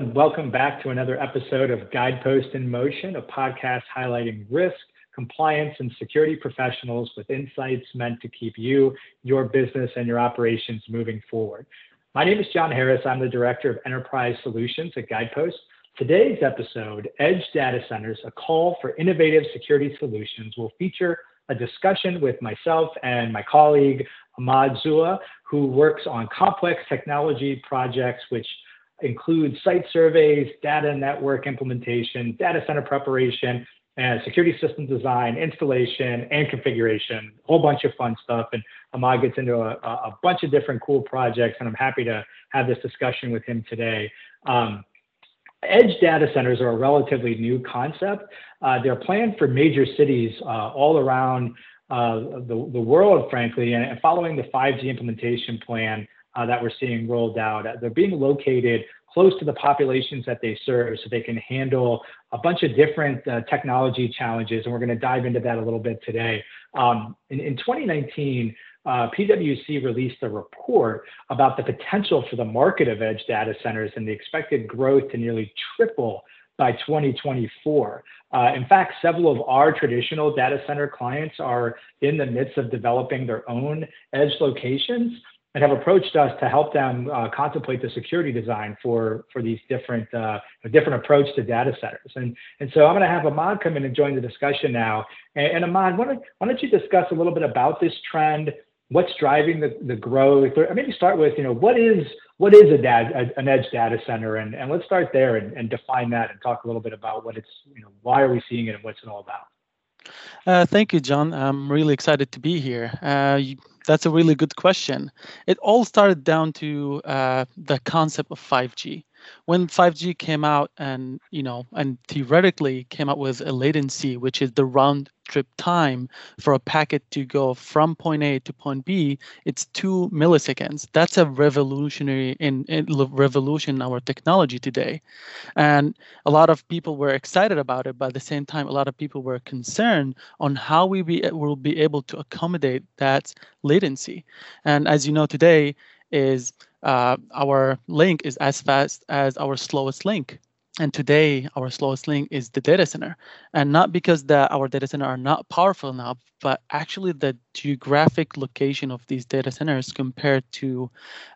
and welcome back to another episode of Guidepost in Motion, a podcast highlighting risk, compliance, and security professionals with insights meant to keep you, your business, and your operations moving forward. My name is Jon Harris. I'm the Director of Enterprise Solutions at Guidepost. Today's episode, Edge Data Centers, a call for innovative security solutions, will feature a discussion with myself and my colleague, Ahmad Zoua, who works on complex technology projects which include site surveys, data network implementation, data center preparation, and security system design, installation, and configuration, a whole bunch of fun stuff. And Ahmad gets into a, a bunch of different cool projects, and I'm happy to have this discussion with him today. Um, edge data centers are a relatively new concept. Uh, they're planned for major cities uh, all around uh, the, the world, frankly, and following the 5G implementation plan uh, that we're seeing rolled out. They're being located close to the populations that they serve so they can handle a bunch of different uh, technology challenges. And we're going to dive into that a little bit today. Um, in, in 2019, uh, PwC released a report about the potential for the market of edge data centers and the expected growth to nearly triple by 2024. Uh, in fact, several of our traditional data center clients are in the midst of developing their own edge locations and have approached us to help them uh, contemplate the security design for for these different uh, different approach to data centers. And and so I'm going to have Ahmad come in and join the discussion now. And, and Ahmad, why don't, why don't you discuss a little bit about this trend? What's driving the, the growth? Or maybe start with you know what is what is a dad, an edge data center, and, and let's start there and, and define that and talk a little bit about what it's you know why are we seeing it and what's it all about. Uh, thank you, Jon. I'm really excited to be here. Uh, you, that's a really good question. It all started down to uh, the concept of 5G when 5G came out and you know and theoretically came out with a latency which is the round trip time for a packet to go from point A to point B it's 2 milliseconds. That's a revolutionary in, in revolution in our technology today. And a lot of people were excited about it but at the same time a lot of people were concerned on how we be, will be able to accommodate that latency. And as you know today is uh, our link is as fast as our slowest link. And today, our slowest link is the data center. And not because our data center are not powerful enough, but actually the geographic location of these data centers compared to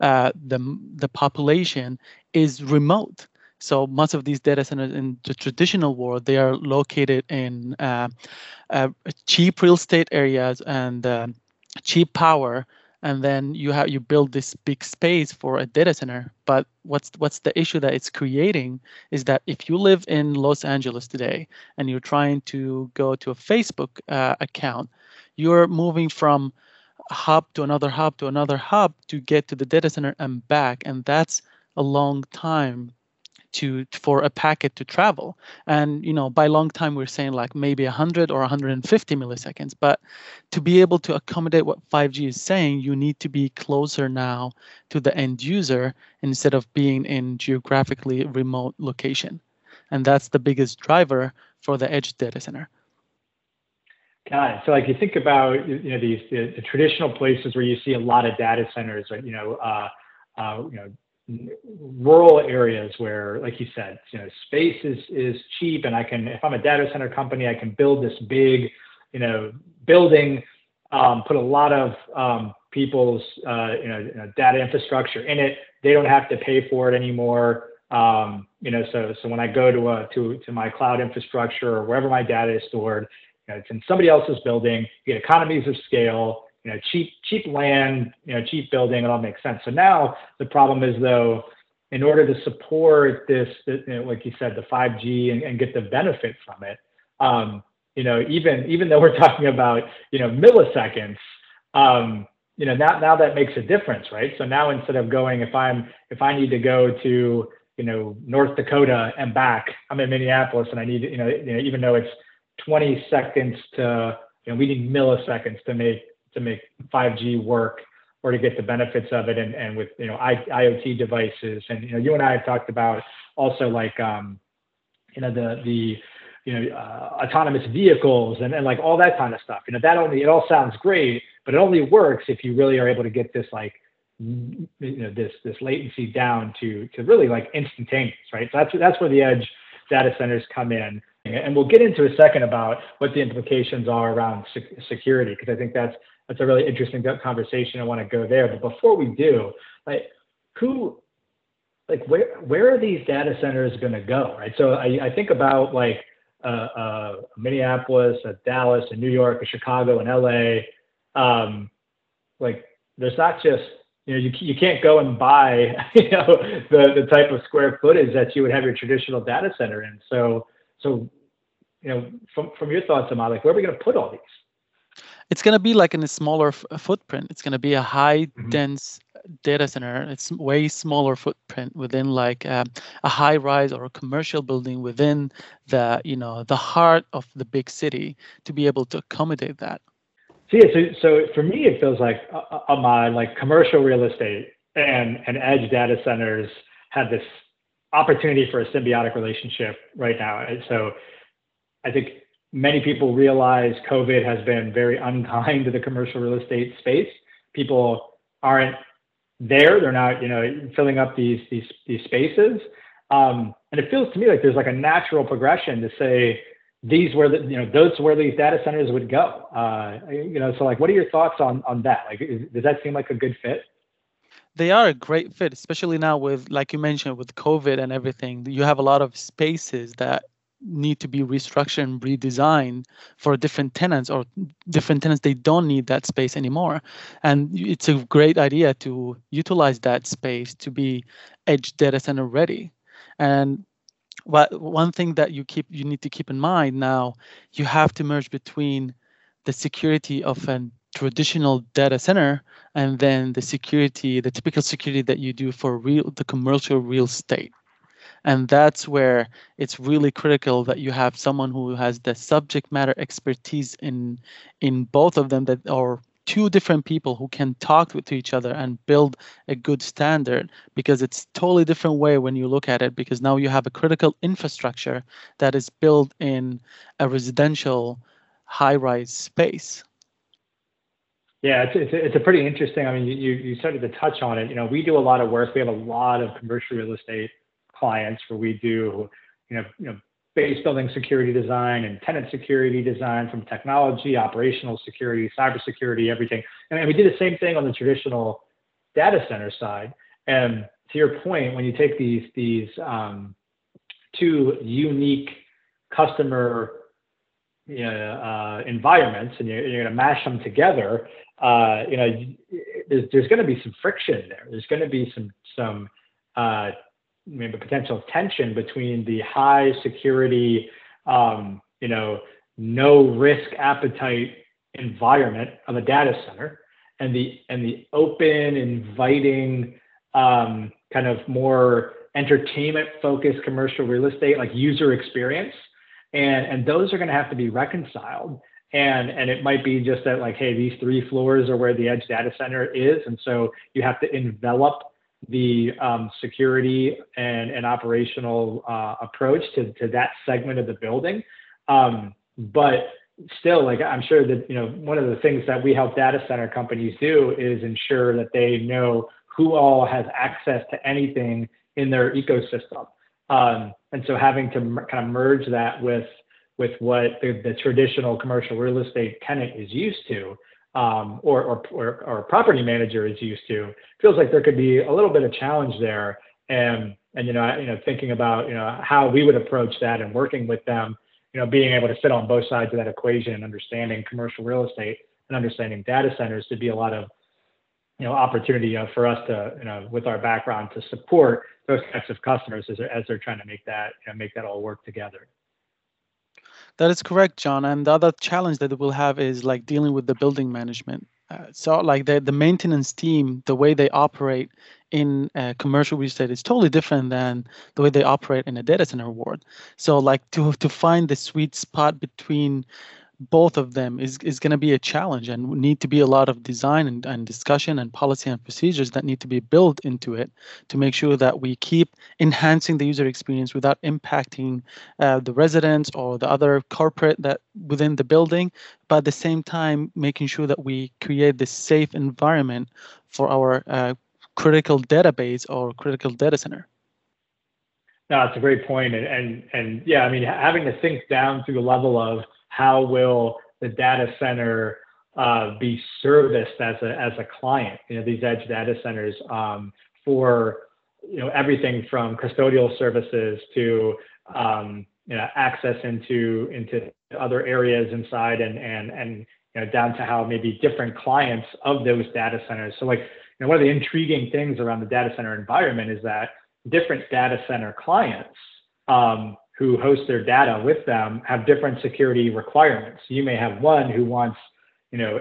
uh, the, the population is remote. So most of these data centers in the traditional world, they are located in uh, uh, cheap real estate areas and uh, cheap power and then you have you build this big space for a data center. But what's what's the issue that it's creating is that if you live in los angeles today and you're trying to go to a facebook uh, account you're moving from hub to another hub to another hub to get to the data center and back. And that's a long time to for a packet to travel and you know by long time we're saying like maybe 100 or 150 milliseconds but to be able to accommodate what 5g is saying you need to be closer now to the end user instead of being in geographically remote location and that's the biggest driver for the edge data center Got it. So, like you think about you know these the, the traditional places where you see a lot of data centers, right? You know, uh, uh, you know, rural areas where, like you said, you know, space is is cheap, and I can, if I'm a data center company, I can build this big, you know, building, um, put a lot of um, people's, uh, you, know, you know, data infrastructure in it. They don't have to pay for it anymore. Um, you know, so so when I go to a to to my cloud infrastructure or wherever my data is stored, you know, it's in somebody else's building. You get economies of scale you know, cheap cheap land, you know, cheap building, it all makes sense. So now the problem is though, in order to support this, you know, like you said, the 5G and, and get the benefit from it, um, you know, even even though we're talking about you know milliseconds, um, you know, now now that makes a difference, right? So now instead of going, if I'm if I need to go to you know North Dakota and back, I'm in Minneapolis and I need you know, you know even though it's 20 seconds to you know we need milliseconds to make to make 5G work or to get the benefits of it. And, and with you know I, IoT devices and you know you and I have talked about also like um, you know the the you know uh, autonomous vehicles and, and like all that kind of stuff. You know that only it all sounds great but it only works if you really are able to get this like you know this this latency down to to really like instantaneous, right? So that's that's where the edge data centers come in, and we'll get into a second about what the implications are around security because I think that's that's a really interesting conversation. I want to go there, but before we do, like who like where where are these data centers going to go, right? So I, I think about like uh, uh, Minneapolis, a Dallas, a New York, a Chicago, and LA. Um, like there's not just you know you, you can't go and buy you know the the type of square footage that you would have your traditional data center in. So so you know from from your thoughts, Ahmad, like where are we going to put all these? It's going to be like in a smaller f- footprint. It's going to be a high mm-hmm. dense data center. It's way smaller footprint within like um, a high rise or a commercial building within the you know the heart of the big city to be able to accommodate that. So yeah, so, so for me, it feels like uh, uh my like commercial real estate and and edge data centers have this opportunity for a symbiotic relationship right now. And so I think many people realize COVID has been very unkind to the commercial real estate space. People aren't there; they're not, you know, filling up these these these spaces. Um, and it feels to me like there's like a natural progression to say these were the you know those where these data centers would go. Uh, you know, so like, what are your thoughts on on that? Like, is, does that seem like a good fit? They are a great fit, especially now with, like you mentioned, with COVID and everything. You have a lot of spaces that need to be restructured and redesigned for different tenants or different tenants they don't need that space anymore and it's a great idea to utilize that space to be edge data center ready and what one thing that you keep you need to keep in mind now you have to merge between the security of a traditional data center and then the security the typical security that you do for real the commercial real estate. And that's where it's really critical that you have someone who has the subject matter expertise in in both of them that are two different people who can talk to each other and build a good standard because it's totally different way when you look at it because now you have a critical infrastructure that is built in a residential high-rise space yeah, it's, it's, it's a pretty interesting. I mean, you, you started to touch on it. You know, we do a lot of work. We have a lot of commercial real estate clients where we do, you know, you know, base building security design and tenant security design from technology, operational security, cybersecurity, everything. And we do the same thing on the traditional data center side. And to your point, when you take these these um, two unique customer you know, uh, environments and you're, you're going to mash them together, uh, you know, there's, there's going to be some friction there. There's going to be some some uh, maybe potential tension between the high security, um, you know, no risk appetite environment of a data center and the and the open, inviting, um, kind of more entertainment focused commercial real estate like user experience and and those are going to have to be reconciled and and it might be just that like hey these three floors are where the edge data center is and so you have to envelop the um, security and, and operational uh, approach to, to that segment of the building. Um, but still, like I'm sure that you know one of the things that we help data center companies do is ensure that they know who all has access to anything in their ecosystem. Um, and so having to kind of merge that with with what the, the traditional commercial real estate tenant is used to um, or, or, or, or, property manager is used to. Feels like there could be a little bit of challenge there. And, and you know, you know, thinking about, you know, how we would approach that and working with them, you know, being able to sit on both sides of that equation and understanding commercial real estate and understanding data centers to be a lot of, you know, opportunity for us to, you know, with our background to support those types of customers as they're, as they're trying to make that, you know, make that all work together. That is correct, Jon. And the other challenge that we'll have is like dealing with the building management. Uh, so like the, the maintenance team, the way they operate in uh, commercial real estate is totally different than the way they operate in a data center world. So like to to find the sweet spot between both of them is, is going to be a challenge and need to be a lot of design and, and discussion and policy and procedures that need to be built into it to make sure that we keep enhancing the user experience without impacting uh, the residents or the other corporate that within the building but at the same time making sure that we create this safe environment for our uh, critical database or critical data center. No, it's a great point, and and and yeah, I mean, having to think down to the level of how will the data center uh, be serviced as a as a client. You know, these edge data centers um, for you know everything from custodial services to um, you know access into into other areas inside and and and you know down to how maybe different clients of those data centers. So like you know one of the intriguing things around the data center environment is that different data center clients um, who host their data with them have different security requirements. You may have one who wants, you know,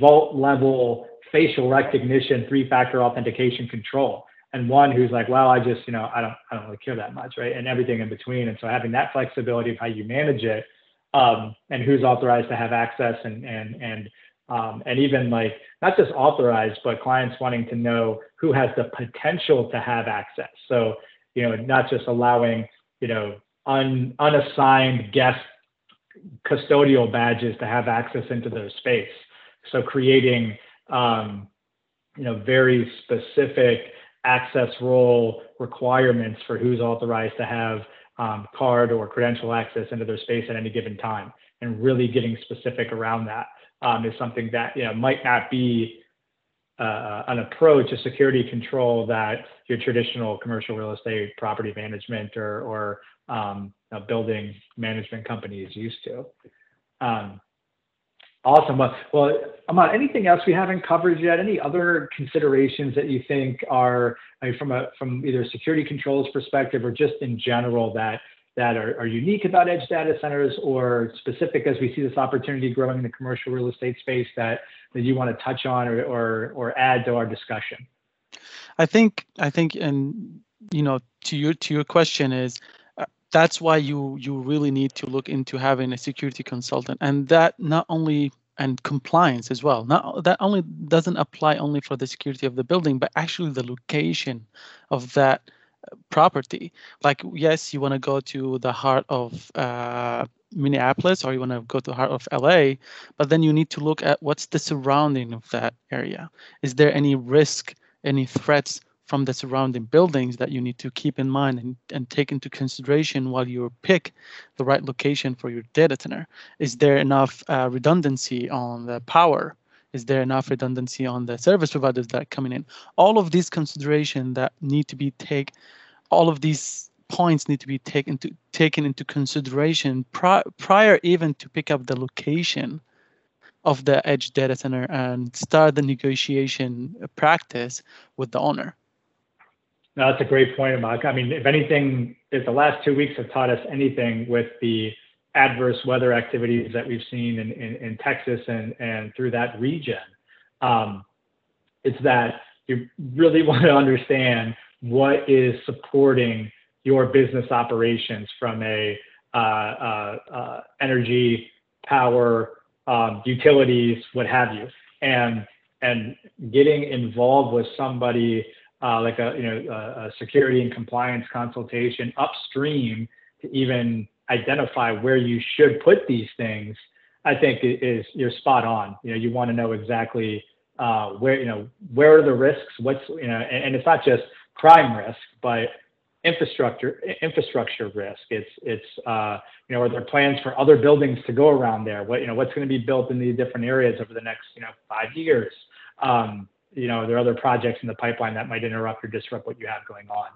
vault level facial recognition, three-factor authentication control, and one who's like, well, I just, you know, I don't, I don't really care that much, right? And everything in between. And so having that flexibility of how you manage it, um, and who's authorized to have access, and and and um, and even like not just authorized, but clients wanting to know who has the potential to have access. So, you know, not just allowing, you know, un, unassigned guest custodial badges to have access into their space. So creating, um, you know, very specific access role requirements for who's authorized to have um, card or credential access into their space at any given time, and really getting specific around that um, is something that you know might not be uh, an approach, a security control that your traditional commercial real estate property management or, or um, building management company is used to. Um, awesome. Well, well, Ahmad, anything else we haven't covered yet? Any other considerations that you think are I mean, from a from either security controls perspective or just in general that that are, are unique about edge data centers or specific as we see this opportunity growing in the commercial real estate space that, that you want to touch on or, or, or add to our discussion? I think, I think, and you know, to your, to your question is, that's why you you really need to look into having a security consultant and that not only and compliance as well not that only doesn't apply only for the security of the building but actually the location of that property. Like, yes, you want to go to the heart of uh, Minneapolis or you want to go to the heart of LA, but then you need to look at what's the surrounding of that area. Is there any risk, any threats from the surrounding buildings that you need to keep in mind and, and take into consideration while you pick the right location for your data center? Is there enough uh, redundancy on the power? Is there enough redundancy on the service providers that are coming in? All of these considerations that need to be take, all of these points need to be taken to taken into consideration pri- prior even to pick up the location of the edge data center and start the negotiation practice with the owner. No, that's a great point, Mark. I mean, if anything, if the last two weeks have taught us anything with the adverse weather activities that we've seen in, in, in Texas and, and through that region. Um, it's that you really want to understand what is supporting your business operations from a uh, uh, uh, energy, power, um, utilities, what have you, and and getting involved with somebody uh, like a you know a, a security and compliance consultation upstream to even identify where you should put these things, I think is you're spot on. You know, you want to know exactly uh, where you know where are the risks, what's you know, and, and, it's not just crime risk, but infrastructure infrastructure risk. It's it's uh, you know, are there plans for other buildings to go around there? What you know, what's going to be built in the different areas over the next you know five years? Um, you know, are there are other projects in the pipeline that might interrupt or disrupt what you have going on.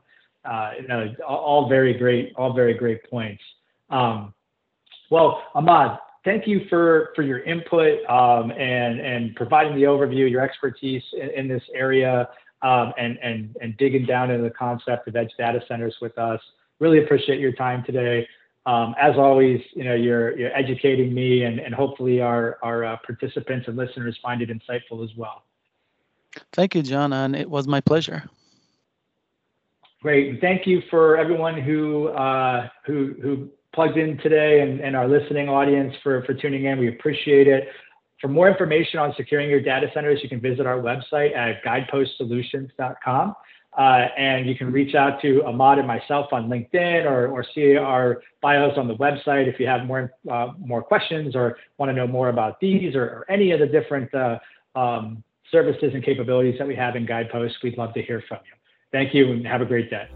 Uh, you know, all very great, all very great points. Um, well, Ahmad, thank you for, for your input um, and, and providing the overview, your expertise in, in this area, um, and, and, and digging down into the concept of edge data centers with us. Really appreciate your time today. Um, as always, you know, you're, you're educating me and, and hopefully our, our uh, participants and listeners find it insightful as well. Thank you, Jon, and it was my pleasure. Great. Thank you for everyone who, uh, who, who plugged in today and, and our listening audience for, for tuning in. We appreciate it. For more information on securing your data centers, you can visit our website at guidepostsolutions.com. Uh, and you can reach out to Ahmad and myself on LinkedIn or, or see our bios on the website if you have more, uh, more questions or want to know more about these or, or any of the different uh, um, services and capabilities that we have in Guidepost, we'd love to hear from you. Thank you and have a great day.